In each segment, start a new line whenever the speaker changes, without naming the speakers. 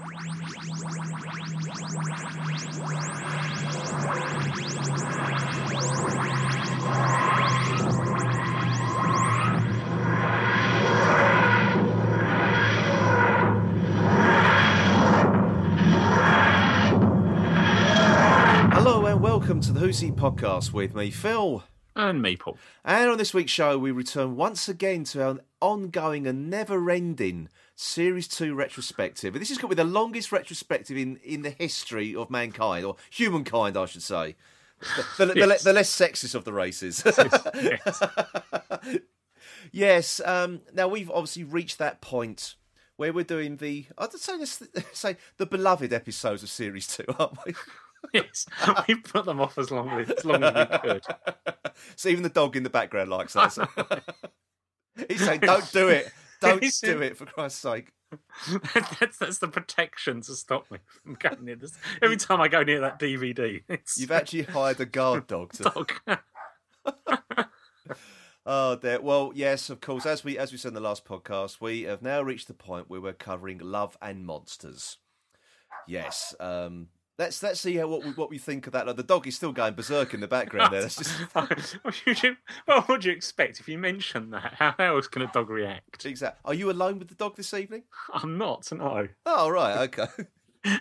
Hello and welcome to the Who's He podcast with me, Phil.
And Maple.
And on this week's show, we return once again to our ongoing and never-ending Series Two retrospective. And this is going to be the longest retrospective in, in the history of mankind, or humankind, I should say. The, the,
Yes.
the, the less sexist of the races.
Yes.
yes. Um, now we've obviously reached that point where we're doing the I'd say let's say the beloved episodes of Series Two, aren't we?
yes. We put them off as long as, as long as we could.
So even the dog in the background likes that. He's saying, "Don't do it, don't do it, for Christ's sake."
that's, that's the protection to stop me from going near this. Every time I go near that DVD, it's
You've actually hired a guard dog to.
dog.
Oh, there. Well, yes, of course. As we as we said in the last podcast, we have now reached the point where we're covering love and monsters. Yes. Um, let's let's see how what we, what we think of that. Like, the dog is still going berserk in the background. There. That's just
what would you- what would you expect if you mention that? How, else can a dog react?
exact. Are you alone with the dog this evening?
I'm not, no.
Oh, right. Okay.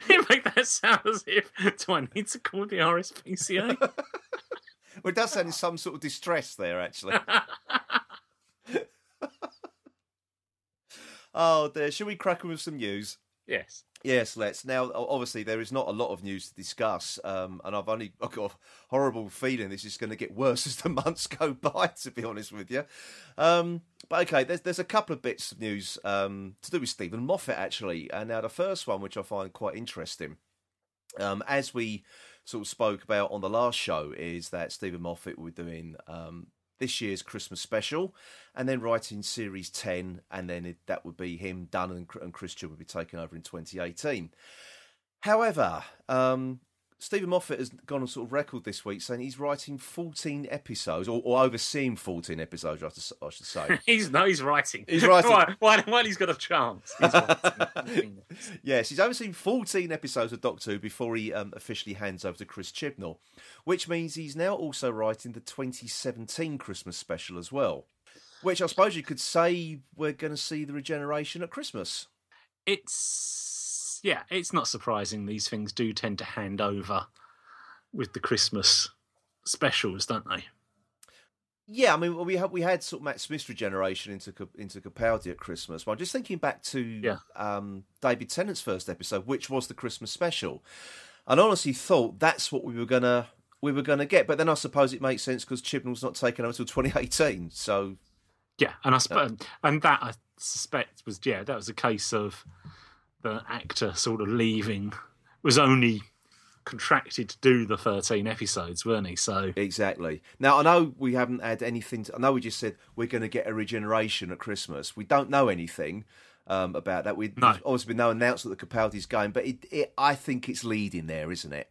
You make that sound as if, do I need to call the RSPCA?
well, it does sound in some sort of distress there, actually. oh, dear. Should we crack on with some news?
Yes.
Yes, let's. Now, obviously, there is not a lot of news to discuss, um, and I've only I've got a horrible feeling this is going to get worse as the months go by. To be honest with you, um, but okay, there's there's a couple of bits of news um, to do with Steven Moffat actually, and now the first one, which I find quite interesting, um, as we sort of spoke about on the last show, is that Steven Moffat will be doing um, this year's Christmas special, and then writing series 10, and then it, that would be him done, and, and Christian would be taken over in 2018. However, um, Steven Moffat has gone on sort of record this week saying he's writing 14 episodes, or, or overseeing 14 episodes, I have to s- I should say.
He's no, he's writing.
He's writing.
While he's got a chance. He's
yes, he's overseen 14 episodes of Doctor Who before he um, officially hands over to Chris Chibnall, which means he's now also writing the 2017 Christmas special as well. Which I suppose you could say we're going to see the regeneration at Christmas.
it's yeah, it's not surprising these things do tend to hand over with the Christmas specials, don't they?
Yeah, I mean, we had we had sort of Matt Smith's regeneration into into Capaldi at Christmas. But I'm just thinking back to
Yeah.
um, David Tennant's first episode, which was the Christmas special, and I honestly thought that's what we were gonna we were gonna get. But then I suppose it makes sense because Chibnall's not taken over until 2018. So
Yeah, and I suppose, and that I suspect was yeah, that was a case of the actor sort of leaving was only contracted to do the thirteen episodes, weren't he? So
exactly. Now I know we haven't had anything. To, I know we just said we're going to get a regeneration at Christmas. We don't know anything. Um, about that, we
No.
obviously been no announcement that Capaldi's going, but it, it, I think it's leading there, isn't it?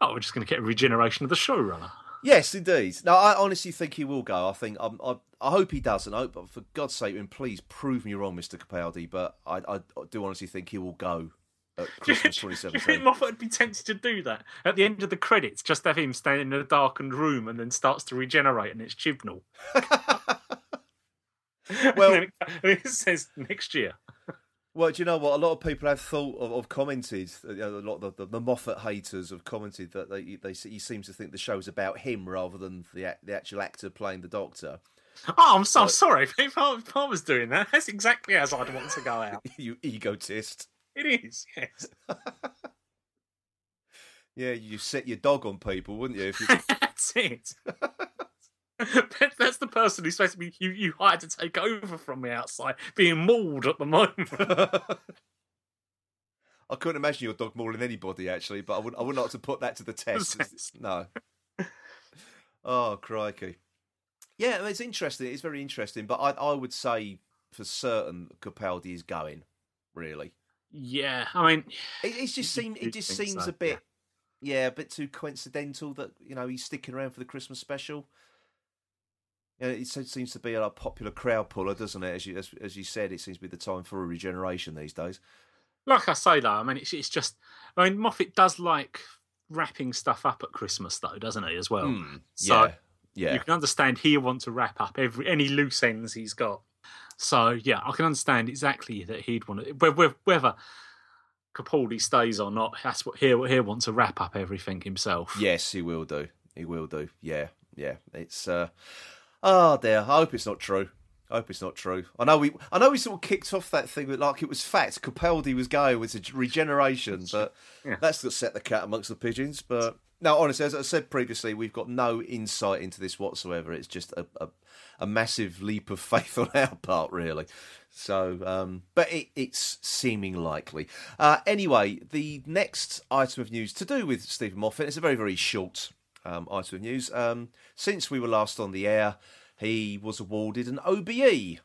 oh, we're just going to get a regeneration of the showrunner.
Yes, indeed. No, I honestly think he will go. I think um, I, I hope he doesn't. I hope, but for God's sake, and please prove me wrong, Mister Capaldi. But I, I do honestly think he will go at Christmas
Do you think Moffat would be tempted to do that at the end of the credits? Just have him standing in a darkened room and then starts to regenerate, and it's Chibnall.
Well-
and it says next year.
Well, do you know what? A lot of people have thought of, of commented. Uh, you know, a lot of the, the Moffat haters have commented that they, they he seems to think the show's about him rather than the the actual actor playing the Doctor.
Oh, I'm so sorry. If I, was doing that, that's exactly as I'd want to go out.
you egotist.
It is, yes.
Yeah, you set your dog on people, wouldn't you? If you
That's it. That- That's the person who's supposed to be you, you hired to take over from me outside, being mauled at the moment.
I couldn't imagine your dog mauling anybody actually, but I wouldn't. I wouldn't like to put that to the test. No. Oh crikey! Yeah, it's interesting. It's very interesting, but I, I would say for certain Capaldi is going. Really,
yeah, I mean,
it, it just
You
seems. It just seems
so,
a bit. Yeah, a bit too coincidental that you know he's sticking around for the Christmas special. It seems to be a popular crowd puller, doesn't it? As you as, as you said, it seems to be the time for a regeneration these days.
Like I say, though, I mean, it's, it's just. I mean, Moffat does like wrapping stuff up at Christmas, though, doesn't he? As well.
Hmm,
So
yeah, yeah.
you can understand he'll want to wrap up every any loose ends he's got. So yeah, I can understand exactly that he'd want to whether, whether Capaldi stays or not. That's what he'll he'll want to wrap up everything himself.
Yes, he will do. He will do. Yeah, yeah. It's uh oh dear. I hope it's not true. I hope it's not true. I know we I know we sort of kicked off that thing with like it was fact. Capaldi was going with regeneration, but
Yeah.
that's what set the cat amongst the pigeons. But no, honestly, as I said previously, we've got no insight into this whatsoever. It's just a a, a massive leap of faith on our part, really. So, um, but it, it's seeming likely. Uh, anyway, the next item of news to do with Steven Moffat is a very, very short um, item of news. Um, since we were last on the air, he was awarded an OBE.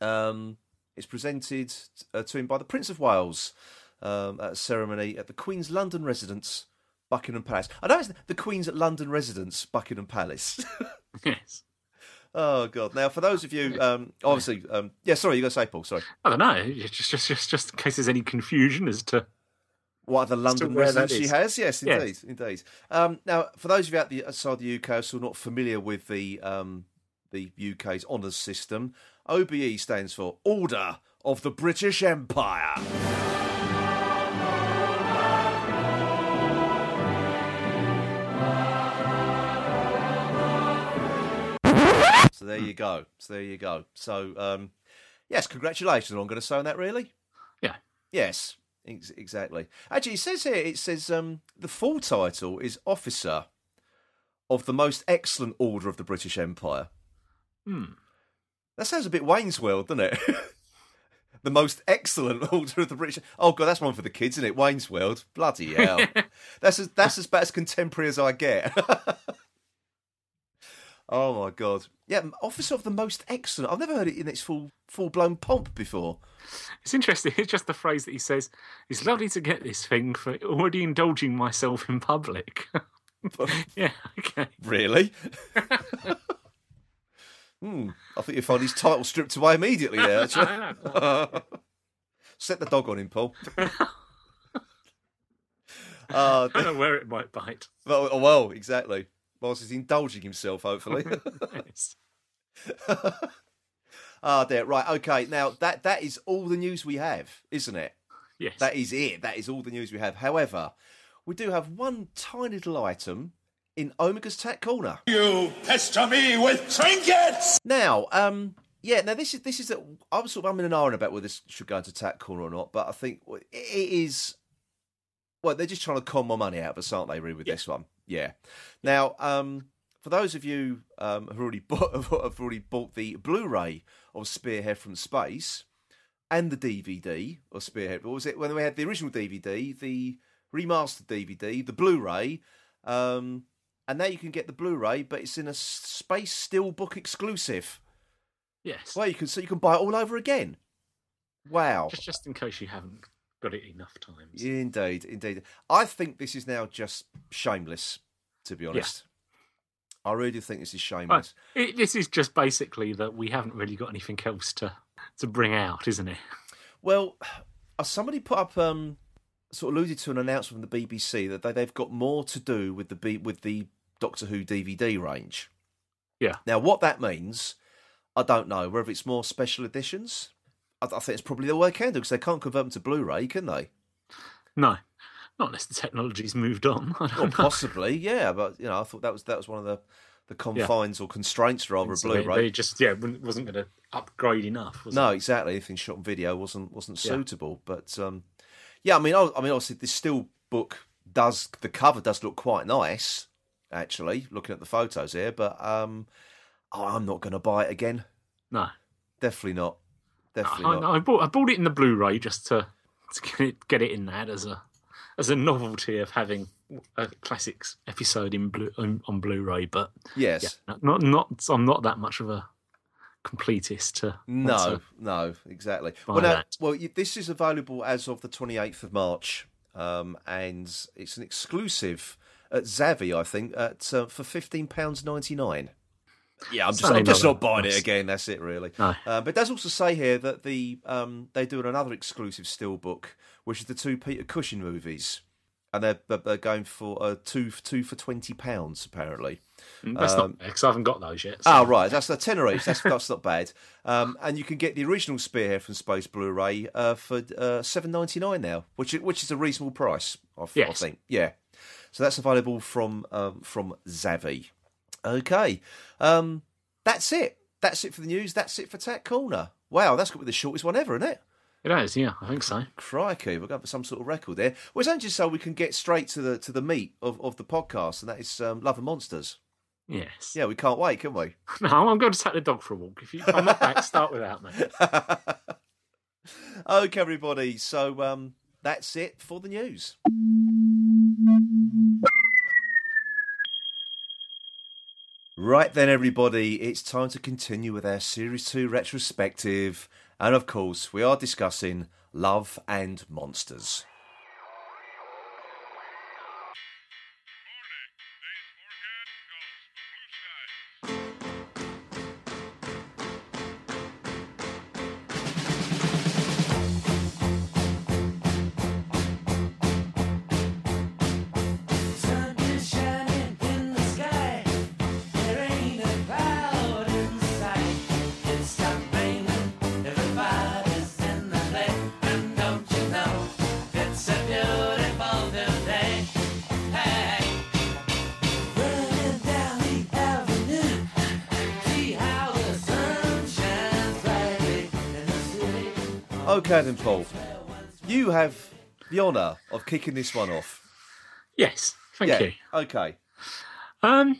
Um, it's presented uh, to him by the Prince of Wales um, at a ceremony at the Queen's London residence, Buckingham Palace. I know it's the Queen's London residence, Buckingham Palace.
yes.
oh God! Now, for those of you, um, obviously, um, yeah. Sorry, you got to say, Paul. Sorry.
I don't know. Just just just just in case there's any confusion as to
What other London residence she has? Yes, indeed, indeed. Um, now, for those of you out the outside the UK who are not familiar with the um, the UK's honours system, OBE stands for Order of the British Empire. So there you go. So there you go. So um, yes, congratulations. I'm going to say on that. Really.
yeah.
Yes, ex- exactly. Actually, it says here, it says um, the full title is Officer of the Most Excellent Order of the British Empire.
Hmm.
That sounds a bit Wayne's World, doesn't it? the Most Excellent Order of the British. Oh god, that's one for the kids, isn't it? Wayne's World. Bloody hell. that's as that's as about as contemporary as I get. Oh my god. Yeah, Officer of the Most Excellent. I've never heard it in its full full blown pomp before.
It's interesting. It's just the phrase that he says. It's lovely to get this thing for already indulging myself in public. yeah. Okay.
Really? hmm. I think you find his title stripped away immediately there. Actually. Set the dog on him, Paul. Uh,
I don't know where it might bite.
well, well, exactly. Whilst he's indulging himself, hopefully.
Yes.
Ah, there. Right. Okay. Now that that is all the news we have, isn't it?
Yes.
That is it. That is all the news we have. However, we do have one tiny little item in Omega's Tat Corner.
You pester me with trinkets!
Now, um, yeah, now this is this is a, I was sort of umming and ahhing about whether this should go into Tat Corner or not, but I think it is. Well, they're just trying to con more money out of us, aren't they? Really, with this one, yeah. Now, um, for those of you um, who already bought, have already bought the Blu-ray of Spearhead from Space and the DVD of Spearhead, what was it when we had the original DVD, the remastered DVD, the Blu-ray, um, and now you can get the Blu-ray, but it's in a Space Steelbook exclusive.
yes.
Well, you can so you can buy it all over again. Wow.
Just just in case you haven't got it enough times.
Indeed, indeed. I think this is now just shameless, to be honest. I really do think this is shameless.
It, this is just basically that we haven't really got anything else to to bring out, isn't it?
Well, uh, somebody put up, um, sort of alluded to an announcement from the BBC that they, they've got more to do with the B, with the Doctor Who DVD range.
Yeah.
Now, what that means, I don't know. Whether it's more special editions, I, I think it's probably the way they can do because they can't convert them to Blu-ray, can they?
No, not unless the technology's moved on.
Well, possibly, yeah. But you know, I thought that was that was one of the the confines or constraints rather of Blu-ray.
they just yeah wasn't going to upgrade enough. Was
No,
it?
exactly. Anything shot on video wasn't wasn't
Yeah.
suitable. But um, yeah, I mean, I, I mean, obviously, this still book does the cover does look quite nice, actually. Looking at the photos here, but um, oh, I'm not going to buy it again.
no.
Definitely not. Definitely
I. I bought I bought it in the Blu-ray just to, to get it get it in that as a as a novelty of having a classics episode in blue on, on Blu-ray. But
Yes.
yeah, not not I'm not that much of a completist to
No,
to-
no, exactly. Well, now, well, this is available as of the 28th of March, um, and it's an exclusive at Zavvi, I think, at uh, for fifteen pounds ninety nine. Yeah, I'm just, I'm just
not
not buying it again. That's it, really.
No.
Uh, but it does also say here that the um, they're doing another exclusive Steelbook, which is the two Peter Cushing movies, and they're they're- they're going for uh, two two for twenty pounds apparently.
Mm, That's
Um,
not because I haven't got those yet. so-
Oh right, that's a tenner each. That's that's not bad. Um, and you can get the original Spearhead from Space Blu-ray uh, for uh, seven ninety nine now, which is- which is a reasonable price. I, I think. Yeah. So that's available from um, from Zavvi. Okay, um, that's it. That's it for the news. That's it for Tat Corner. Wow, that's got to be the shortest one ever, isn't it?
It is, yeah, I think so.
Crikey, we're going for some sort of record there. Well, it's only just so we can get straight to the to the meat of, of the podcast, and that is um, Love and Monsters.
Yes.
Yeah, we can't wait, can we?
No, I'm going to take the dog for a walk. If you come back, start without me.
okay, everybody. So um, that's it for the news. Right then, everybody, it's time to continue with our Series 2 retrospective. And of course, we are discussing Love and Monsters. Okay, then, Paul. You have the honour of kicking this one off.
Yes, thank
yeah.
you.
Okay.
Um,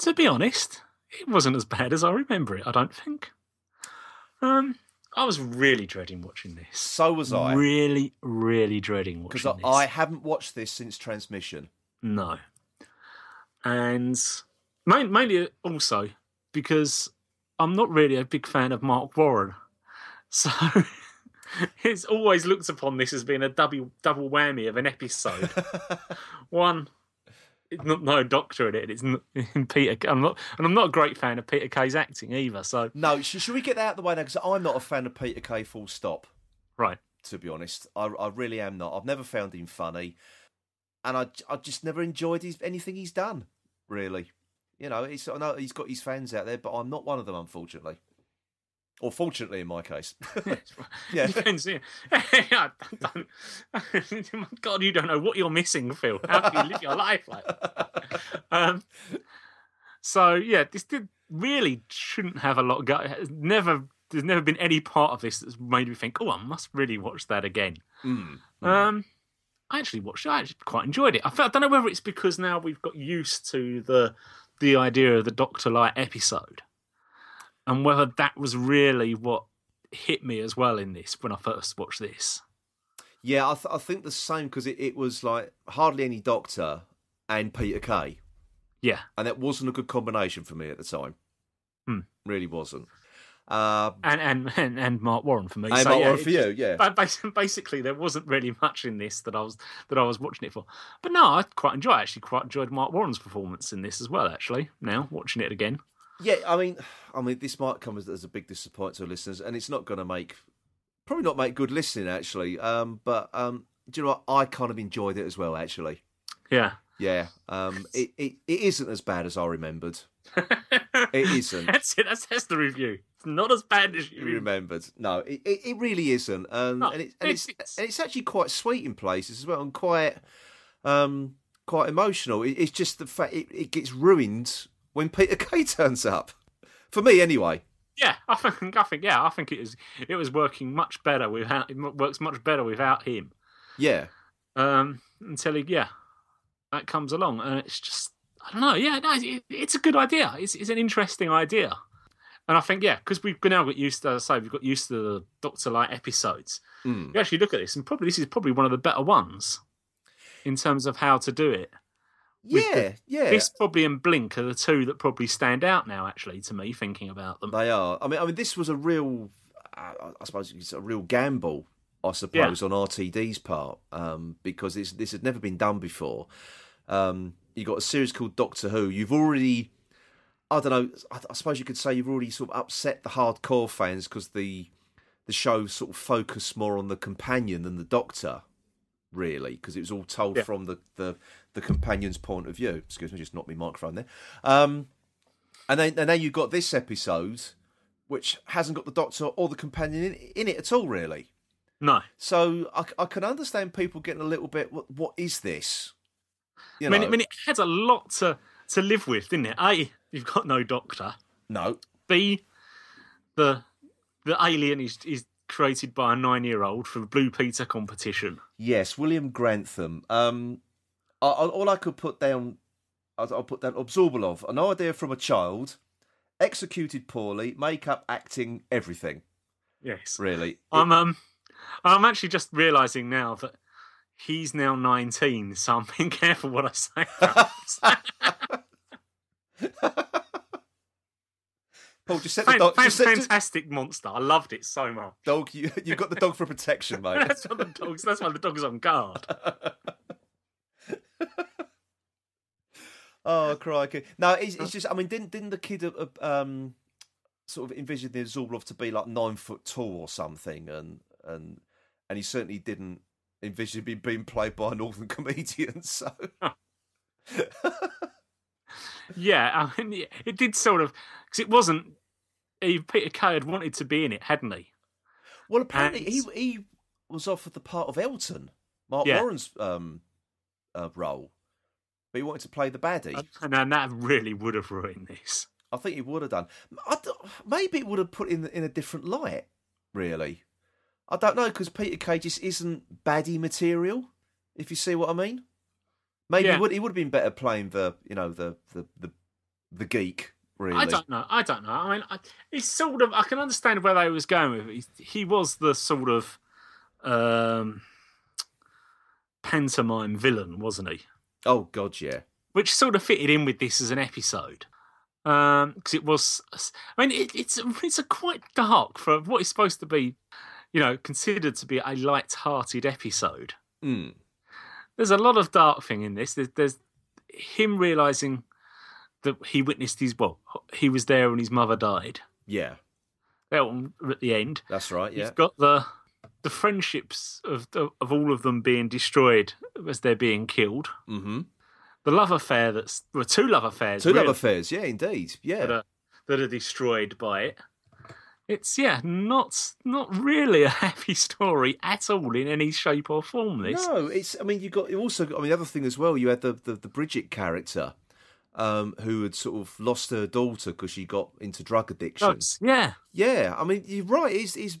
to be honest, it wasn't as bad as I remember it. I don't think. Um, I was really dreading watching this.
So was I.
Really, really dreading
Because
watching
I,
this.
I haven't watched this since transmission.
No. And main, mainly also because I'm not really a big fan of Marc Warren. So it's always looked upon this as being a double double whammy of an episode. One, it's not no doctor in it. It's not, in Peter. I'm not, and I'm not a great fan of Peter Kay's acting either. So
No, sh- should we get that out of the way now? Because I'm not a fan of Peter Kay. Full stop.
right,
To be honest, I, I really am not. I've never found him funny, and I, I just never enjoyed his anything he's done. Really, you know, he's I know he's got his fans out there, but I'm not one of them, unfortunately. Or fortunately, in my case. Yeah.
Depends, yeah. I don't, God, you don't know what you're missing, Phil. How do you live your life like? that? Um, so yeah, this did really shouldn't have a lot. Go- never, there's never been any part of this that's made me think, oh, I must really watch that again.
Mm.
Um, I actually watched it. I actually quite enjoyed it. I, felt, I don't know whether it's because now we've got used to the the idea of the Doctor Light episode, and whether that was really what hit me as well in this when I first watched this.
Yeah, I, th- I think the same because it, it was like hardly any Doctor and Peter Kay,
Yeah,
and that wasn't a good combination for me at the time.
Hmm.
Really wasn't. Uh,
and and and, Marc Warren for me.
and
So,
Mark
yeah,
Warren for you, yeah.
But bas- basically, there wasn't really much in this that I was that I was watching it for. But no, I quite enjoy. I actually quite enjoyed Marc Warren's performance in this as well. Actually, now watching it again.
Yeah, I mean, I mean, this might come as, as a big disappointment to listeners, and it's not going to make probably not make good listening actually. Um, but um, do you know what? I kind of enjoyed it as well. Actually,
Yeah.
yeah. Um, it, it it isn't as bad as I remembered. It isn't.
That's it. That's, that's the review. It's not as bad as you
You remembered? No, it, it, it really isn't, and,
No,
and, it, and it's,
it's-
and it's actually quite sweet in places as well, and quite um quite emotional. It, it's just the fact it, it gets ruined when Peter Kay turns up. For me, anyway.
Yeah, I think. I think. Yeah, I think it is. It was working much better without. It works much better without him.
Yeah,
Um, until he, yeah, that comes along, and it's just. I don't know. Yeah, no, it, it's a good idea. It's it's an interesting idea, and I think yeah, because we've now got used. To, as I say, we've got used to the Doctor Light episodes.
Mm.
You actually look at this, and probably this is probably one of the better ones in terms of how to do it.
Yeah,
the-
yeah.
This probably and Blink are the two that probably stand out now. Actually, to me, thinking about them.
They are. I mean, I mean, this was a real. Uh, I suppose it's a real gamble. I suppose on RTD's part, um, because this this had never been done before. Um, you got a series called Doctor Who. You've already I don't know. I, I suppose you could say you've already sort of upset the hardcore fans because the the show sort of focused more on the companion than the Doctor, really, because it was all told
Yeah.
from the, the the companion's point of view. Excuse me, just knocked my microphone there. Um, and then and then you got this episode, which hasn't got the Doctor or the companion in, in it at all, really.
No.
So I, I can understand people getting a little bit. What, what is this? You
I
know,
mean, I mean, it had a lot to, to live with, didn't it? A, you've got no doctor.
no,
B, the the alien is is created by a nine year old for the Blue Peter competition.
Yes, William Grantham. Um, I, all I could put down, I'll, put down Abzorbaloff. An idea from a child, executed poorly, makeup, acting, everything.
Yes.
Really.
I'm um I'm actually just realising now that he's now nineteen, so I'm being careful what I say.
Paul, just set the dog.
fan-
Just set, just,
fantastic monster. I loved it so much.
dog, you you got the dog for protection, mate.
That's why the dogs. That's why the dog's on guard.
oh crikey! No, it's, it's just. I mean, didn't didn't the kid uh, um sort of envision the Abzorbaloff to be like nine foot tall or something, and and and he certainly didn't envision him being played by a northern comedian. So.
Yeah, I mean, it did sort of because it wasn't. Peter Kay had wanted to be in it, hadn't he?
Well, apparently he he was offered the part of Elton, Mark
Yeah.
Warren's um, uh, role, but he wanted to play the baddie.
And then that really would have ruined this.
I think he would have done. Maybe it would have put in in a different light. Really, I don't know because Peter Kay just isn't baddie material. If you see what I mean, maybe
Yeah.
he would he would have been better playing the you know the the the, the geek. Really,
I don't know. I don't know. I mean, I, it's sort of. I can understand where they was going with it. He, he was the sort of um, pantomime villain, wasn't he?
Oh God, yeah.
Which sort of fitted in with this as an episode. Because it was, I mean, it, it's it's a quite dark for what is supposed to be, you know, considered to be a light-hearted episode.
Mm.
There's a lot of dark thing in this. There's, there's him realizing that he witnessed his well, he was there when his mother died.
Yeah,
That one at the end.
that's right. Yeah,
You've got the the friendships of of all of them being destroyed as they're being killed.
mm-hmm.
The love affair that's well, two love affairs.
Two love affairs. Yeah, indeed. Yeah.
that are that are destroyed by it. It's yeah, not not really a happy story at all in any shape or form. This
No, it's. I mean, you got. You also. got- I mean, the other thing as well. You had the the, the Bridget character, um, who had sort of lost her daughter because she got into drug addiction.
Does, yeah.
Yeah, I mean, you're right. It's, it's it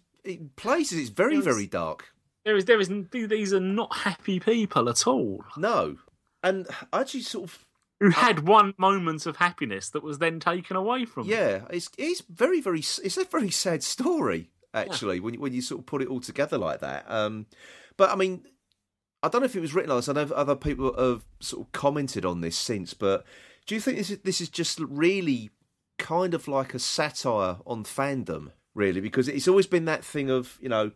places. It's very
Yes.
very dark.
There is there is these are not happy people at all.
No, and I actually sort of
Who had one moment of happiness that was then taken away from them.
yeah. It's it's very very. It's a very sad story actually when you- when you sort of put it all together like that. Um, but I mean, I don't know if it was written on this. I know other people have sort of commented on this since, but do you think this is this is just really kind of like a satire on fandom, really? Because it's always been that thing of you know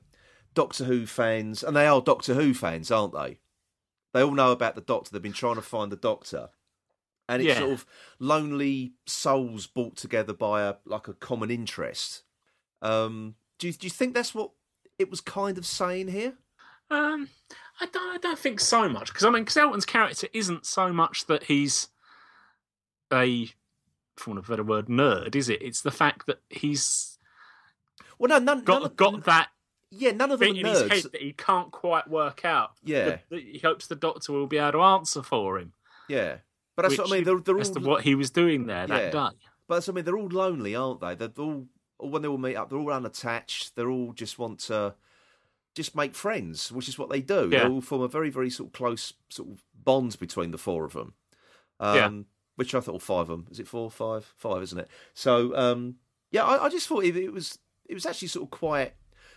Doctor Who fans, and they are Doctor Who fans, aren't they? They all know about the Doctor. They've been trying to find the Doctor, and it's
Yeah.
sort of lonely souls brought together by a like a common interest. Um, do you, do you think that's what it was kind of saying here?
Um, I don't. I don't think so much because I mean, because Elton's character isn't so much that he's a, for want of a better word, nerd, is it? It's the fact that he's
Well, no, none,
got
none of,
got that
yeah, none of them are
in his head that he can't quite work out.
Yeah.
he hopes the Doctor will be able to answer for him.
Yeah, but that's what I mean. They're, they're
as
all,
to what he was doing there
Yeah.
that day.
but that's what I mean. They're all lonely, aren't they? They're all all- when they all meet up. They're all unattached. They're all just want to just make friends, which is what they do. They all form a very very sort of close sort of bond between the four of them. Um,
Yeah.
Which I thought, well, five of them. Is it four, five, five? Isn't it? So um, yeah, I, I just thought it, it was it was actually sort of quite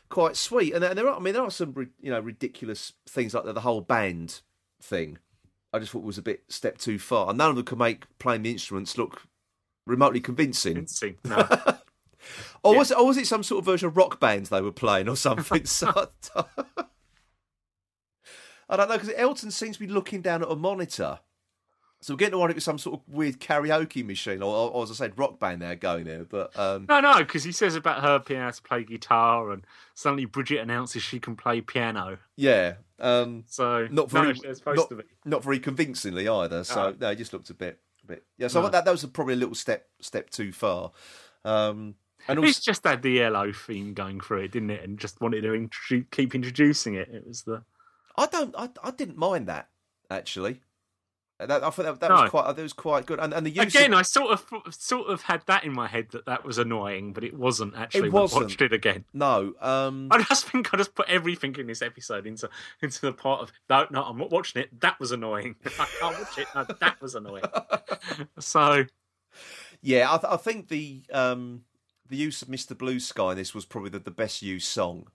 quite sweet. And, there- and there are, I mean, there are some you know ridiculous things like the, the whole band thing. I just thought was a bit step too far. And none of them could make playing the instruments look remotely convincing.
Convincing. No.
Or
Yeah.
was it? Or was it some sort of version of rock bands they were playing or something? so, I don't know because Elton seems to be looking down at a monitor, So we're getting to one it was some sort of weird karaoke machine, or, or as I said, rock band there going there. But um,
No, no, because he says about her being able to play guitar, and suddenly Bridget announces she can play piano.
yeah, um,
So
not very,
no,
not,
to be.
not very convincingly either. So
No.
no, it just looked a bit, a bit. Yeah, so
No.
that that was probably a little step step too far. Um, and also,
It's just had the yellow theme going through it, didn't it? And just wanted to introdu- keep introducing it. It was the
I don't, I, I didn't mind that actually. That, I thought that, that
No.
was quite, that was quite good. And, and the use
again.
of,
I sort of sort of had that in my head that that was annoying, but it wasn't actually.
It wasn't.
watched it again.
no, um,
I just think I just put everything in this episode into into the part of no, no, I'm not watching it. That was annoying. I can't watch it. No, that was annoying. so
Yeah, I, th- I think the um, the use of Mr. Blue Sky in this was probably the, the best used song.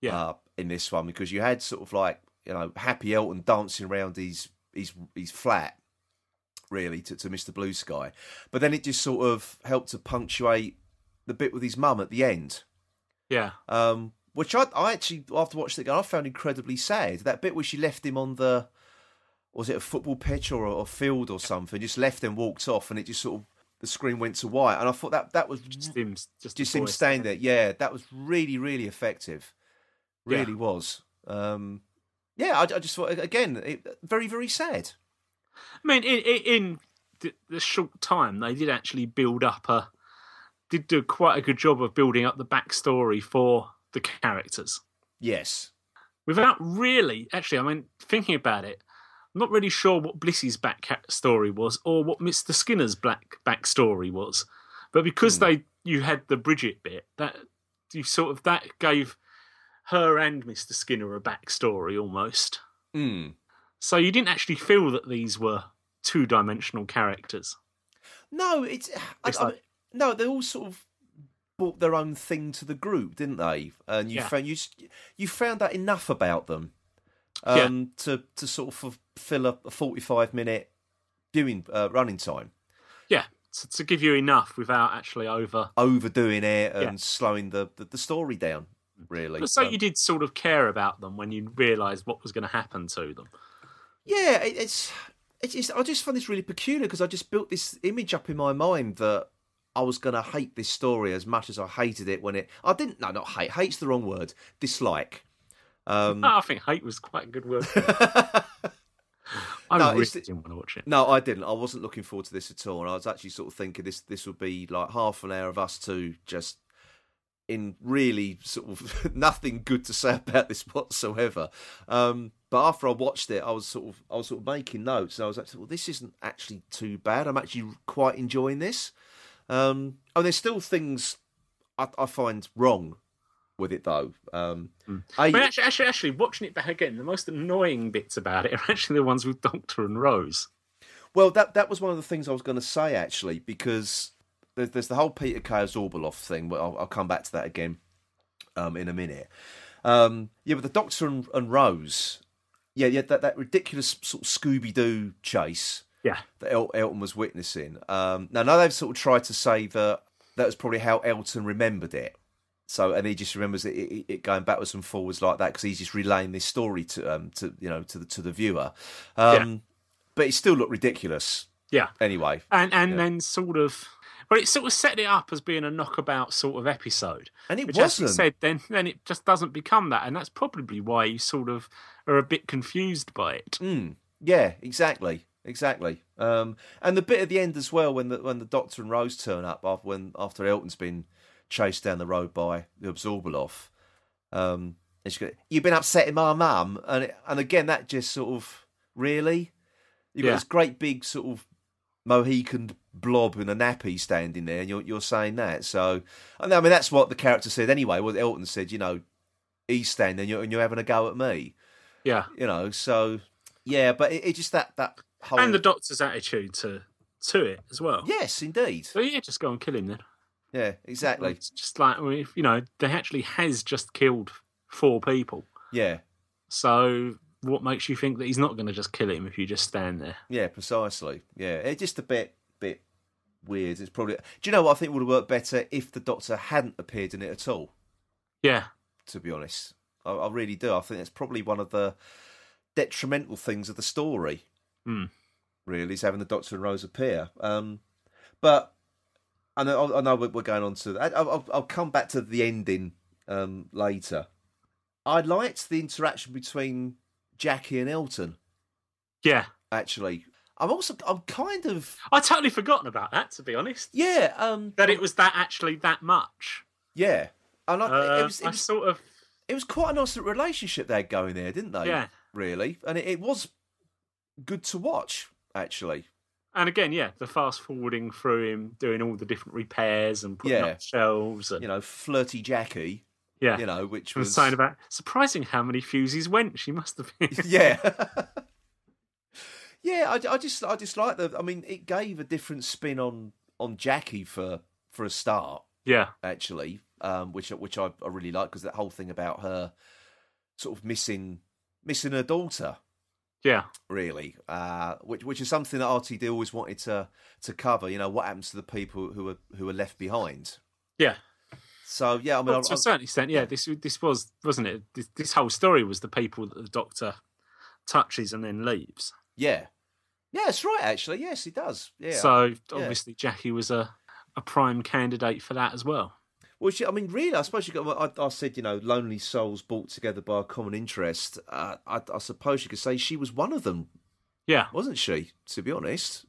Yeah.
uh, in this one because you had sort of like you know Happy Elton dancing around his his his flat, really to, to Mr. Blue Sky, but then it just sort of helped to punctuate the bit with his mum at the end,
yeah,
um, which I I actually after watching it again I found incredibly sad. That bit where she left him on the was it a football pitch or a, field or something, just left and walked off, and it just sort of the screen went to white, and I thought that that was
just him, just,
just him staying there. Yeah, that was really, really effective.
Yeah.
Really was. Um, yeah, I, I just thought again, it, very, very sad.
I mean, in, in, in the, the short time, they did actually build up a, did do quite a good job of building up the backstory for the characters
Yes.
without really, actually, I mean, thinking about it, I'm not really sure what Bliss's backstory was or what Mr. Skinner's black backstory was, but because hmm. they you had the Bridget bit, that you sort of that gave her and Mr. Skinner a backstory almost.
Mm.
So you didn't actually feel that these were two dimensional characters.
No, it's,
It's
I
like-
mean, no. They all sort of brought their own thing to the group, didn't they? And you
Yeah.
found you you found out enough about them
Yeah.
um, to to sort of fill up a forty five minute viewing uh, running time.
Yeah, to, to give you enough without actually over.
overdoing it and
Yeah.
slowing the, the, the story down. Really,
But so
Um,
you did sort of care about them when you realised what was going to happen to them.
yeah, it, it's it's I just find this really peculiar because I just built this image up in my mind that I was going to hate this story as much as I hated it when it. I didn't. No, not hate. Hate's the wrong word. Dislike. Um,
I think hate was quite a good word. I
No,
really didn't want to watch it.
No, I didn't. I wasn't looking forward to this at all. And I was actually sort of thinking this this would be like half an hour of us two just in really sort of nothing good to say about this whatsoever. Um, but after I watched it, I was sort of I was sort of making notes. And I was like, well, this isn't actually too bad. I'm actually quite enjoying this. Um, oh, there's still things I, I find wrong with it though. Um, I-
But actually, actually, actually, watching it back again, the most annoying bits about it are actually the ones with Doctor and Rose.
Well, that that was one of the things I was going to say actually, because there's, there's the whole Peter Kay Orbaloff thing. But I'll, I'll come back to that again um, in a minute. Um, yeah, but the Doctor and, and Rose, yeah, yeah, that, that ridiculous sort of Scooby Doo chase
Yeah,
that El- Elton was witnessing. Um, now, now they've sort of tried to say that that was probably how Elton remembered it. So, and he just remembers it, it, it going backwards and forwards like that because he's just relaying this story to, um, to you know, to the to the viewer. Um, But it still looked ridiculous
yeah,
anyway.
and and
Yeah.
then sort of, but it sort of set it up as being a knockabout sort of episode.
And it
Which, as you said, then then it just doesn't become that, and that's probably why you sort of are a bit confused by it.
Mm, yeah, exactly, exactly. Um, and the bit at the end as well when the when the Doctor and Rose turn up after when after Elton's been chased down the road by the Abzorbaloff. Um, and she goes, "You've been upsetting my mum," and it, and again that just sort of really, you got
Yeah.
this great big sort of Mohican blob in a nappy standing there, and you're you're saying that. So, and I mean that's what the character said anyway. What Elton said, you know, he's standing and you're, and you're having a go at me,
Yeah,
you know. So, yeah, but it, it just that that whole
and the Doctor's attitude to to it as well.
yes, indeed,
So yeah, just go and kill him then.
yeah, exactly,
It's just like you know, they actually has just killed four people.
yeah,
So what makes you think that he's not going to just kill him if you just stand there?
yeah, precisely, yeah. It's just a bit bit weird. It's probably. Do you know what I think would have worked better if the Doctor hadn't appeared in it at all?
Yeah,
to be honest. I, I really do. I think it's probably one of the detrimental things of the story.
Hmm.
Really, is having the Doctor and Rose appear. Um, but I know, I know we're going on to that. I'll, I'll, I'll come back to the ending um, later. I liked the interaction between Jackie and Elton.
Yeah,
Actually, I'm also I'm kind of
I totally forgotten about that. To be honest,
yeah um
that it was that actually that much.
yeah. And I,
Uh,
it was it
I
was
sort of
it was quite a nice little relationship they had going there, didn't they?
Yeah.
really, and it, it was good to watch. Actually,
and again, yeah, the fast forwarding through him doing all the different repairs and putting
Yeah.
up shelves and
you know, flirty Jackie.
Yeah.
You know, which
was
was
saying about surprising how many fuses went. She must have been.
yeah. yeah, I, I just I just like the. I mean, it gave a different spin on on Jackie for for a start.
yeah,
actually, um, which which I, I really like because that whole thing about her sort of missing missing her daughter,
yeah,
really, uh, which which is something that RTD always wanted to to cover. You know, what happens to the people who are who are left behind.
yeah.
So yeah, I mean,
Well, to a certain extent, yeah. This this was wasn't it? This, this whole story was the people that the Doctor touches and then leaves.
yeah, yeah, that's right. Actually, yes, he does. Yeah.
So obviously Jackie was a a prime candidate for that as well.
Well, she, I mean, really, I suppose you got. I, I said, you know, lonely souls brought together by a common interest. Uh, I, I suppose you could say she was one of them,
Yeah.
wasn't she? To be honest,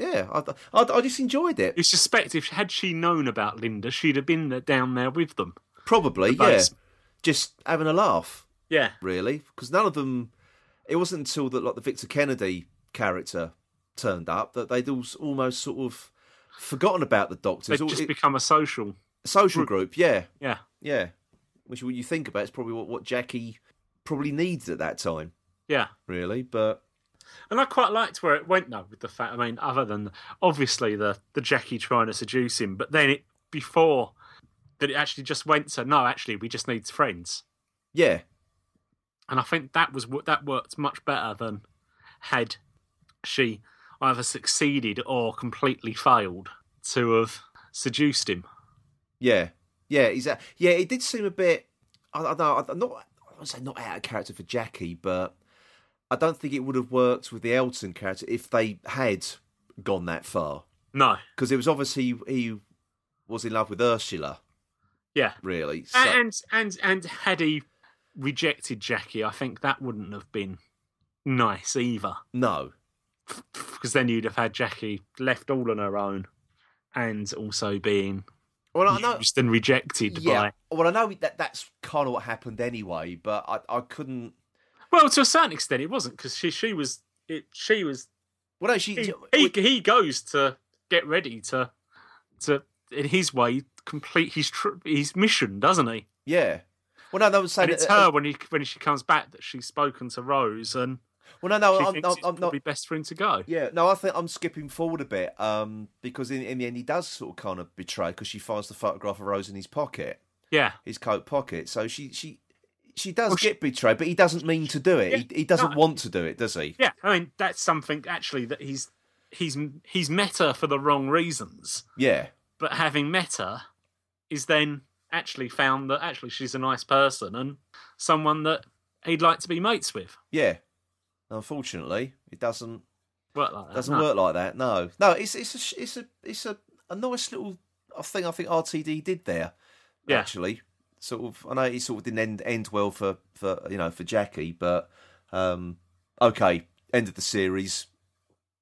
yeah, I, I, I just enjoyed it.
You suspect if had she known about Linda, she'd have been down there with them.
Probably,
The
yeah, just having a laugh,
Yeah.
really, because none of them. It wasn't until that, like the Victor Kennedy character turned up, that they'd all, almost sort of forgotten about the Doctor.
They'd just
it-
become a social.
social group, yeah,
Yeah.
yeah. Which, when you think about, it, it's probably what, what Jackie probably needs at that time,
Yeah.
really. But
And I quite liked where it went though, with the fact. I mean, other than obviously the the Jackie trying to seduce him, but then it before that it actually just went to no, actually we just need friends,
yeah,
and I think that was what that worked much better than had she either succeeded or completely failed to have seduced him.
Yeah, yeah, exactly. Yeah, it did seem a bit. I, I know. I'm not. I would say not out of character for Jackie, but I don't think it would have worked with the Elton character if they had gone that far.
No,
Because it was obviously he was in love with Ursula,
yeah,
really. So,
and and and had he rejected Jackie, I think that wouldn't have been nice either.
no,
because then you'd have had Jackie left all on her own, and also being
well, I know.
used and rejected
Yeah,
by.
well, I know that that's kind of what happened anyway, but I, I couldn't.
Well, to a certain extent, it wasn't because she she was it. She was
Well, no, she.
he, he he goes to get ready to to in his way complete his tr- his mission, doesn't he?
yeah. Well, no, they were saying
And it's
that- uh,
her when he when she comes back that she's spoken to Rose and
Well, no, no,
she
I'm,
thinks
I'm,
it's
I'm not.
best for him to go.
Yeah, no, I think I'm skipping forward a bit um, because in, in the end he does sort of kind of betray because she finds the photograph of Rose in his pocket,
Yeah,
his coat pocket. So she she she does
Well, she-
get betrayed, but he doesn't mean to do it. he, he doesn't
no.
want to do it, does he?
yeah. I mean, that's something actually that he's he's he's met her for the wrong reasons.
Yeah,
but having met her is then actually found that actually she's a nice person and someone that he'd like to be mates with.
yeah. Unfortunately, it doesn't
Work like that.
doesn't
no.
work like that. No, no. It's it's a it's a it's a, a nice little thing I think RTD did there.
Yeah.
Actually, sort of. I know it sort of didn't end end well for for you know for Jackie, but um, okay. End of the series.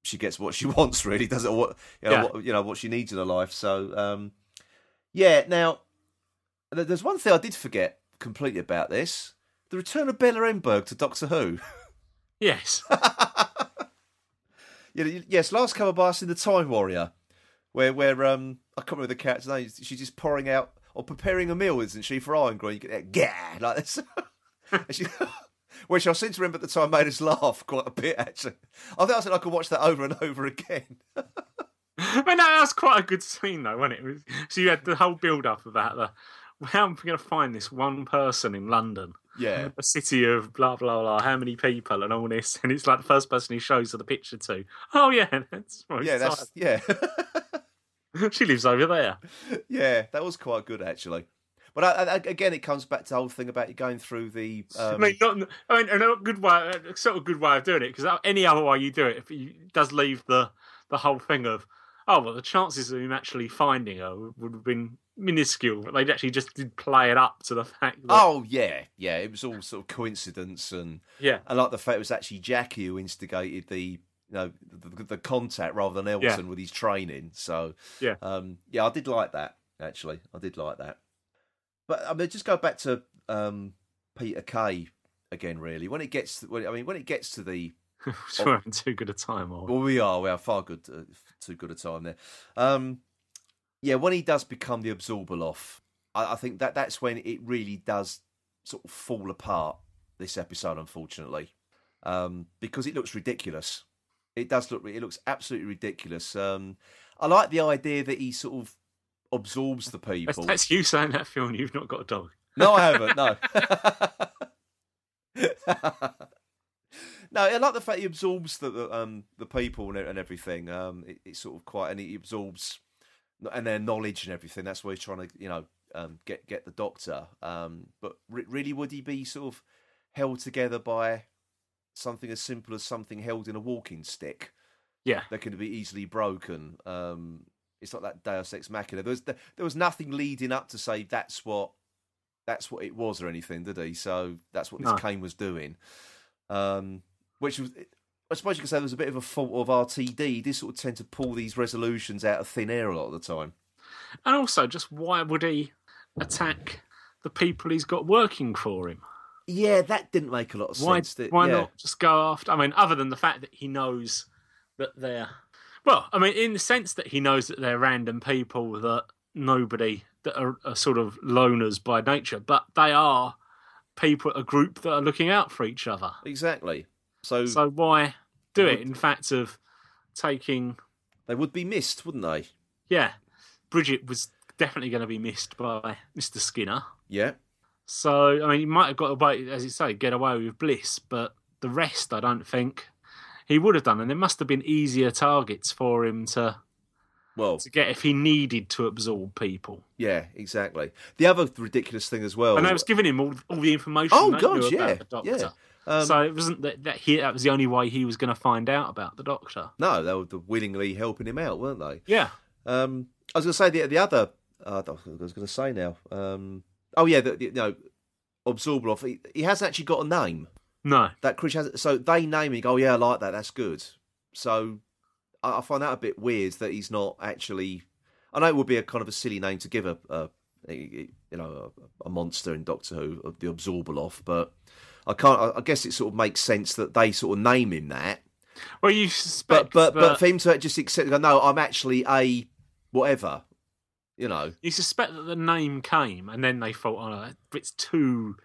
She gets what she wants, really, doesn't what you know,
Yeah.
what you know what she needs in her life. So um, yeah. Now, there's one thing I did forget completely about this: the return of Bella Emberg to Doctor Who.
Yes.
Yes, last cover by us in the Time Warrior, where where um I can't remember the character's name. She's just pouring out or preparing a meal, isn't she, for Irongron? You get that gah like this. She, which I seem to remember at the time made us laugh quite a bit. Actually, I think I said I could watch that over and over again.
I mean, that was quite a good scene, though, wasn't it? So you had the whole build up about the how am I going to find this one person in London,
Yeah,
a city of blah blah blah, how many people and all this, and it's like the first person he shows the picture to. Oh yeah, that's right.
yeah, that's yeah,
she lives over there.
yeah. That was quite good actually. But I, I, again, it comes back to the whole thing about you going through the. Um,
I mean, not. I mean, a good way, a sort of good way of doing it because any other way you do it, if you, it does leave the the whole thing of, oh well, the chances of him actually finding her would have been minuscule. But they actually just did play it up to the fact that,
oh yeah, yeah. It was all sort of coincidence, and
yeah,
I like the fact it was actually Jackie who instigated the you know the, the contact rather than Elton
Yeah.
with his training. So
Yeah.
um, yeah, I did like that actually. I did like that. But I mean, just go back to um, Peter Kay again. Really, when it gets, to, when, I mean, when it gets to the
we're having too good a time. Or
Well, we are. We are far good, uh, too good a time there. Um, yeah, when he does become the Abzorbaloff, I, I think that that's when it really does sort of fall apart. This episode, unfortunately, um, because it looks ridiculous. It does look. It looks absolutely ridiculous. Um, I like the idea that he sort of absorbs the
that's,
people.
that's you saying that, Phil, and you've not got a dog.
No, I haven't. No. no, I like the fact he absorbs the, the um the people and, and everything. Um, it, it's sort of quite, and he absorbs and their knowledge and everything. That's why he's trying to, you know, um, get get the doctor. Um, but re- really, would he be sort of held together by something as simple as something held in a walking stick?
Yeah,
that can be easily broken. Um, it's not that Deus Ex Machina. There was there was nothing leading up to say that's what that's what it was or anything, did he? So that's what this
No.
cane was doing. Um, which was, I suppose you could say, there was a bit of a fault of RTD. He did sort of tend to pull these resolutions out of thin air a lot of the time.
and also just why would he attack the people he's got working for him?
Yeah, that didn't make a lot of sense. Why? did-
Why
yeah.
not just go after? I mean, other than the fact that he knows that they're well, I mean, in the sense that he knows that they're random people that nobody that are, are sort of loners by nature, but they are people, a group that are looking out for each other.
Exactly. So,
So why do it?
Would-
In fact, of taking,
they would be missed, wouldn't they?
yeah, Bridget was definitely going to be missed by Mister Skinner.
Yeah.
So, I mean, he might have got away, as you say, get away with Bliss, but the rest, I don't think he would have done. And there must have been easier targets for him to,
Well,
to get if he needed to absorb people.
yeah, exactly. The other ridiculous thing as well.
And I was giving him all, all the information.
Oh, God, yeah,
about the doctor.
yeah. Um,
so it wasn't that that, he, that was the only way he was going to find out about the doctor.
no, they were willingly helping him out, weren't they?
Yeah,
Um, I was going to say the the other. Uh, I was going to say now. Um, oh yeah, the, the, you know, Abzorbaloff. He, he hasn't actually got a name.
no,
That Chris has. So they name him. Oh yeah, I like that. That's good. So I, I find that a bit weird that he's not actually. I know it would be a kind of a silly name to give a, a, you know a, a monster in Doctor Who, of the Abzorbaloff, but I can't. I, I guess it sort of makes sense that they sort of name him that.
well, you
But
suspect,
but but
that-
for him to just accept, no, I'm actually a whatever. You know,
you suspect that the name came, and then they thought, oh, it's too,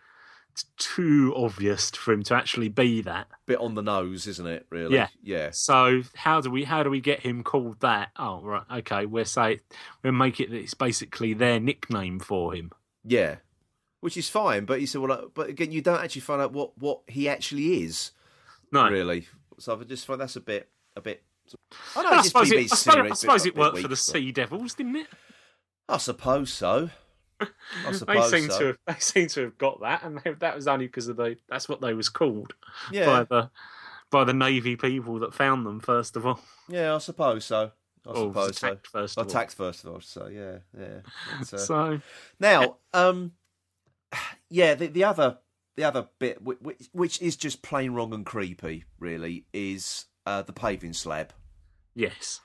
it's too obvious for him to actually be that.
bit on the nose, isn't it? Really?
Yeah.
Yeah.
So how do we how do we get him called that? Oh right, okay. We'll say we'll make it that it's basically their nickname for him.
Yeah. Which is fine, but he said, well, uh, but again, you don't actually find out what what he actually is,
No,
really. So I just find that's a bit a bit. I know
I suppose, it, I suppose, I suppose it worked
weak,
for the
but-
Sea Devils, didn't it?
I suppose so. I
They
suppose
seem
so.
to have, they seem to have got that, and they, that was only because of the that's what they was called
Yeah,
by the by the navy people that found them first of all.
yeah, I suppose so. I suppose so.
first of all.
Attacked first of all, so yeah, yeah. Uh,
So
Now, um, yeah, the, the other the other bit, which, which is just plain wrong and creepy, really, is uh, the paving slab.
yes,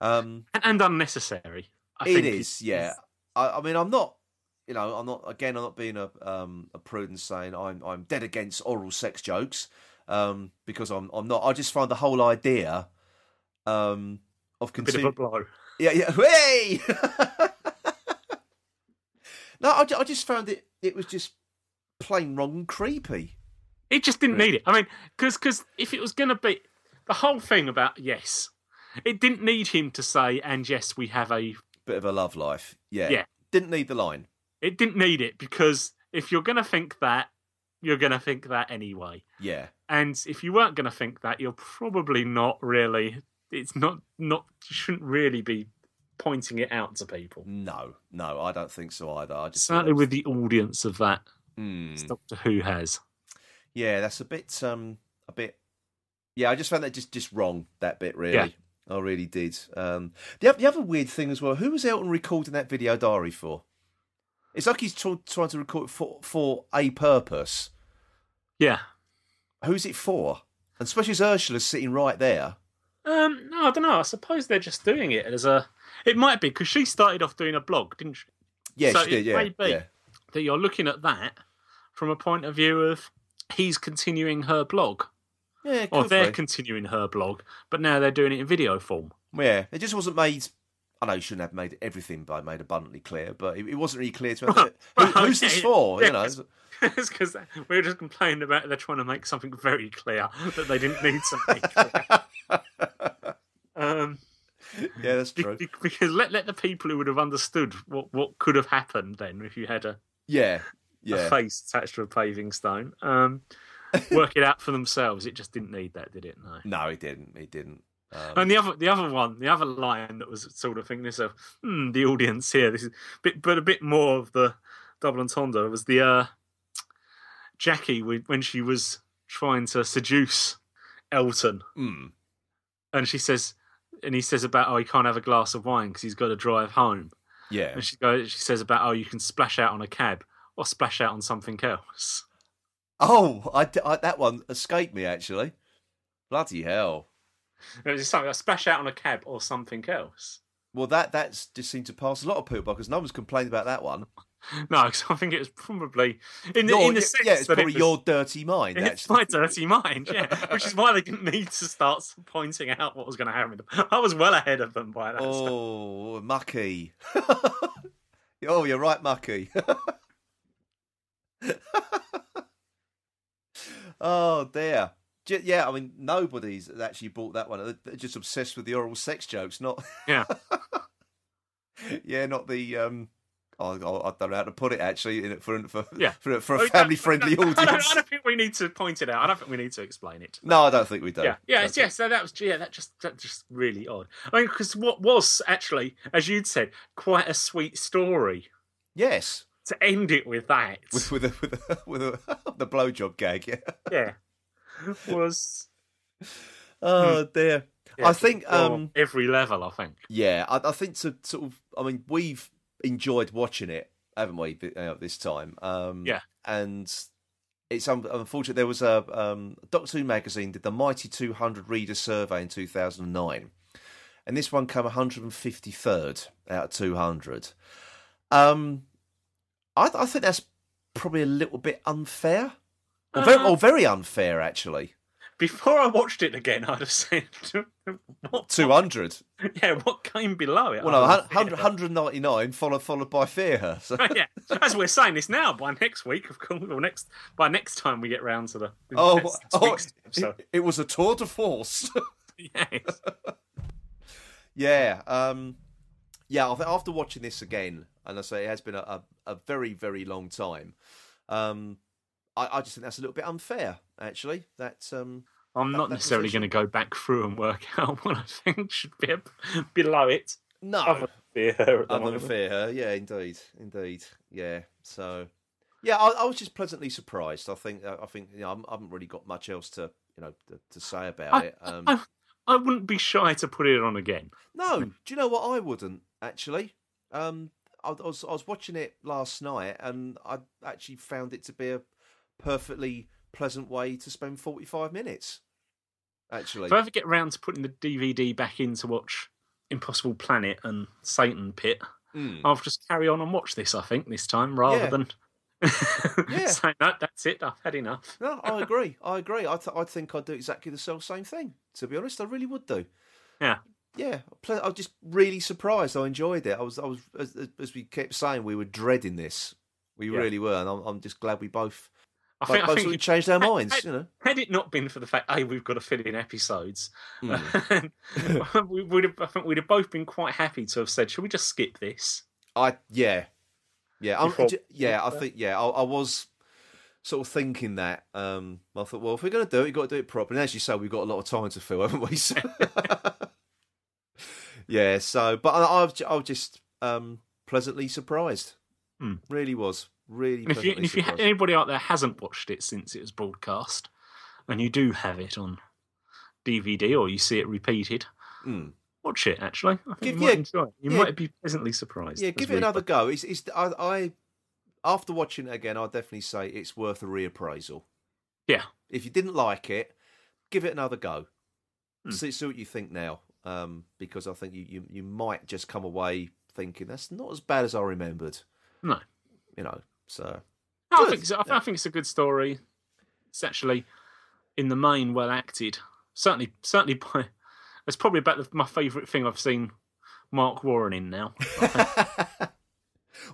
Um,
and, and unnecessary. I
it
think
is, yeah. I, I mean, I'm not, you know, I'm not. Again, I'm not being a um, a prude and saying I'm I'm dead against oral sex jokes, um, because I'm I'm not. I just find the whole idea, um, of
a bit of a blow.
yeah, yeah. Hey! no, I, I just found it. It was just plain wrong and creepy.
It just didn't
Right.
need it. I mean, because because if it was going to be the whole thing about yes, it didn't need him to say, and yes, we have a.
Bit of a love life. Yeah.
Yeah.
Didn't need the line.
It didn't need it because if you're going to think that, you're going to think that anyway.
Yeah.
And if you weren't going to think that, you're probably not really. It's not not you shouldn't really be pointing it out to people.
No, no, I don't think so either. I just
Certainly with the audience of that
Hmm.
Doctor Who has.
Yeah, that's a bit, um, a bit. Yeah, I just found that just just wrong. That bit really,
Yeah.
I really did. Um, the the other weird thing as well. Who was Elton recording that video diary for? It's like he's tr- trying to record for for a purpose.
Yeah.
Who's it for? And especially as Ursula's sitting right there.
Um, no, I don't know. I suppose they're just doing it as a. It might be because she started off doing a blog, didn't she?
Yeah,
So
she did.
it
Yeah,
may be.
yeah.
That you're looking at that from a point of view of he's continuing her blog,
Yeah,
or
could
they're continuing her blog, but now they're doing it in video form.
Yeah, it just wasn't made. I know you shouldn't have made everything by made abundantly clear, but it, it wasn't really clear to. Who,
Well,
who's this for?
yeah,
You know,
it's- it's because we were just complaining about they're trying to make something very clear that they didn't need to make um,
yeah, that's true.
because let let the people who would have understood what what could have happened then if you had a,
Yeah,
a face attached to a paving stone, um, work it out for themselves. It just didn't need that, did it? No.
No, it didn't. It didn't. Um,
And the other, the other one, the other line that was sort of thinking to yourself, hmm, the audience here, this is, bit, but a bit more of the double entendre was the uh, Jackie when when she was trying to seduce Elton,
mm,
and she says, and he says about, oh, he can't have a glass of wine because he's got to drive home,
yeah.
and she goes, she says about, oh, you can splash out on a cab or splash out on something else.
Oh, I, I- that one escaped me actually. Bloody hell!
It was just something like splash out on a cab or something else.
Well, that that's just seemed to pass a lot of people by because no one's complained about that one.
No, because I think it was probably in the,
Your-
in the sense
yeah, it's
that it
probably
was-
your dirty mind.
It's
Actually,
my dirty mind, yeah. Which is why they didn't need to start pointing out what was going to happen with them. I was well ahead of them by that.
oh, mucky. oh, you're right, mucky. Oh dear. Yeah, I mean, nobody's actually bought that one. They're- just obsessed with the oral sex jokes, not
Yeah.
yeah, not the um. Oh, I I don't know how to put it actually in it for for
Yeah.
for, for a
mean,
family friendly
don't- I don't,
audience.
I don't think we need to point it out. I don't think we need to explain it.
No, I don't think we do.
Yeah, yeah, yeah. So that was yeah, that just that just really odd. I mean, because what was actually, as you'd said, quite a sweet story
Yes,
to end it with that.
with with a, with a, with a, the blowjob gag. Yeah.
yeah, was
Oh dear.
yeah,
I think um
every level. I think.
yeah, I, I think to sort of I mean we've enjoyed watching it, haven't we? Uh, this time, um,
Yeah.
and it's un- unfortunate. There was a um, Doctor Who magazine did the Mighty 200 reader survey in 2009, and this one came 153rd out of 200. Um, I, I think that's probably a little bit unfair, or very,
Uh,
or very unfair actually.
Before I watched it again, I'd have said, what,
200.
yeah, what came below it?
Well, no, 100, 199 followed followed by Fear Her. So.
yeah, as we're saying this now, by next week, of course, or next by next time we get round to the
Oh,
next
oh it, it was a tour de force.
yes.
yeah, um, yeah. After watching this again, and I say it has been a, a, a very, very long time. Um, I, I just think that's a little bit unfair, actually. That um,
I'm
That-
not
that
necessarily going to go back through and work out what I think should be below it.
no,
Other than her at the
other than
moment.
Fear Her, yeah, indeed, indeed, yeah. So, yeah, I, I was just pleasantly surprised. I think, I think, you know, I'm- I haven't really got much else to, you know, to, to say about
I-
it. Um,
I, I wouldn't be shy to put it on again.
No, do you know what? I wouldn't actually. Um, I, was I was watching it last night, and I actually found it to be a perfectly pleasant way to spend forty five minutes. Actually,
If I ever get round to putting the DVD back in to watch Impossible Planet and Satan Pit,
Mm.
I'll just carry on and watch this. I think this time rather
Yeah.
than
Yeah.
saying no, that's it. I've had enough.
no, I agree. I agree. I th- I think I'd do exactly the same thing. To be honest, I really would do.
Yeah.
Yeah, I was just really surprised. I enjoyed it. I was, I was, as, as we kept saying, we were dreading this. We
Yeah.
really were, and I'm, I'm just glad we both,
I
both,
think, I think
of changed our
had-
minds.
had-
You know,
had it not been for the fact, a we've got to fill in episodes,
Mm.
we would have. I think we'd have both been quite happy to have said, "Shall we just skip this?"
I yeah, yeah,
Before-
yeah. I think yeah, I, I was sort of thinking that. Um, I thought, well, if we're going to do it, we've got to do it properly. And as you say, we've got a lot of time to fill, haven't we? So, Yeah. So, but I, I've I was just um, pleasantly surprised.
Hmm.
Really was. Really.
And if you, and if you anybody out there hasn't watched it since it was broadcast, and you do have it on DVD or you see it repeated,
Mm.
watch it. Actually, I think
Give-
you might
yeah,
enjoy it. You
yeah.
might be pleasantly surprised.
Yeah, give it another go. It's, it's I, I after watching it again, I'd definitely say it's worth a reappraisal.
Yeah,
If you didn't like it, give it another go.
Hmm.
See, see what you think now, um, because I think you, you you might just come away thinking that's not as bad as I remembered.
no.
You know, so
No, I think it's, I, I think it's a good story. It's actually, in the main, well acted. Certainly, certainly by. It's probably about the, my favourite thing I've seen Marc Warren in now.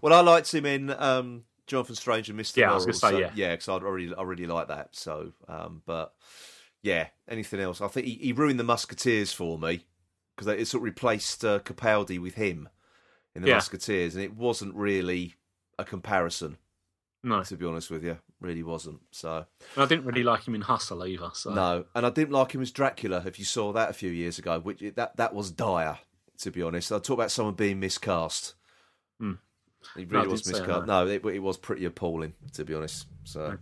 well, I liked him in um, Jonathan Strange and Mister.
Yeah, I was gonna say,
so,
yeah.
yeah, because I really, I really like that. So, um, but yeah, anything else? I think he, he ruined the Musketeers for me because it sort of replaced uh, Capaldi with him in the
Yeah.
Musketeers, and it wasn't really a comparison.
No,
To be honest with you, really wasn't. So
and I didn't really like him in Hustle either. So
no, and I didn't like him as Dracula. If you saw that a few years ago, which that that was dire. To be honest, I talk about someone being miscast.
Hmm.
He
No,
really was miscast. No, it, it was pretty appalling. To be honest, so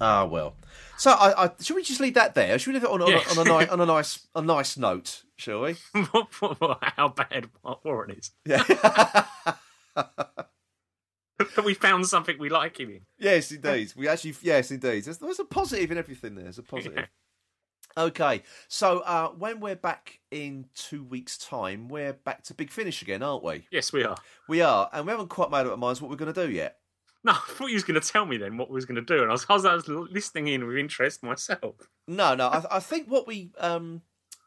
ah well. So I, I should we just leave that there? Should we leave it on, on,
Yeah.
a, on a nice on a nice a nice note? Shall we?
how bad Marc Warren is.
Yeah.
that we found something we like him in.
yes, indeed. We actually yes, indeed. There's, there's a positive in everything. There. There's a positive.
Yeah.
Okay, so uh, when we're back in two weeks' time, we're back to Big Finish again, aren't we?
Yes, we are.
We are, and we haven't quite made up our minds what we're going to do yet.
No, I thought you was going to tell me then what we was going to do, and I was, I was, I was listening in with interest myself.
No, no. I, I think what we um,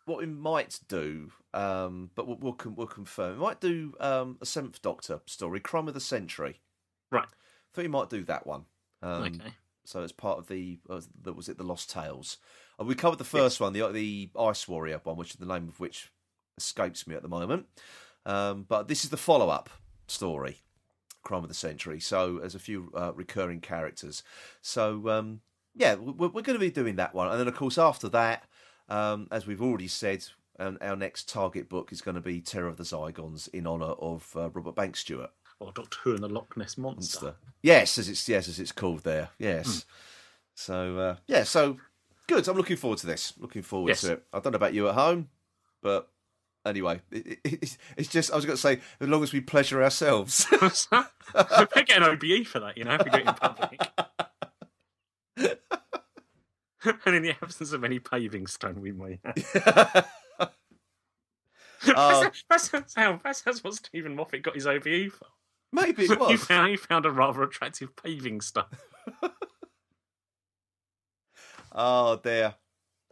what we might do, um, but we'll we'll, we'll confirm. We might do um, a Seventh Doctor story, Crime of the Century.
Right.
I thought we might do that one. Um,
okay.
So it's part of the uh, the- was it the Lost Tales? Uh, we covered the first one, the the Ice Warrior one, which is the name of which escapes me at the moment. Um, but this is the follow up story, Crime of the Century. So there's a few uh, recurring characters. So um, yeah, we're, we're going to be doing that one, and then of course after that, um, as we've already said. Um, our next target book is going to be Terror of the Zygons in honour of uh, Robert Banks Stewart.
Or Doctor Who and the Loch Ness Monster.
Monster. Yes, as it's yes as it's called there. Yes. So uh, yeah, so good. I'm looking forward to this. Looking forward
Yes.
to it. I don't know about you at home, but anyway, it, it, it's, just I was going to say as long as we pleasure ourselves.
we get an OBE for that, you know, if we do it in public. and in the absence of any paving stone, we may have.
Uh,
that's, how, what Steven Moffat got his OBE for.
maybe it
He
was.
found, he found a rather attractive paving stone.
oh dear.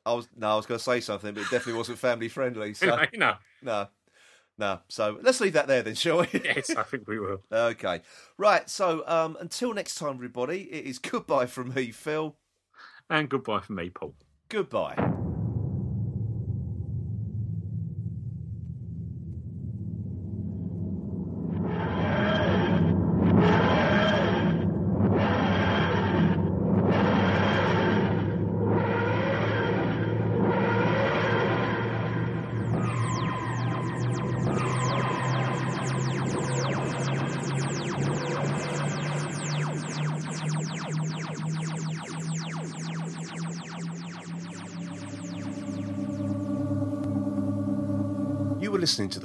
I was no, I was going to say something, but it definitely wasn't family friendly. So
you know,
no, no. So let's leave that there then, shall we?
yes, I think we will.
Okay. Right. So um, until next time, everybody, it is goodbye from me, Phil.
And goodbye from me, Paul.
Goodbye.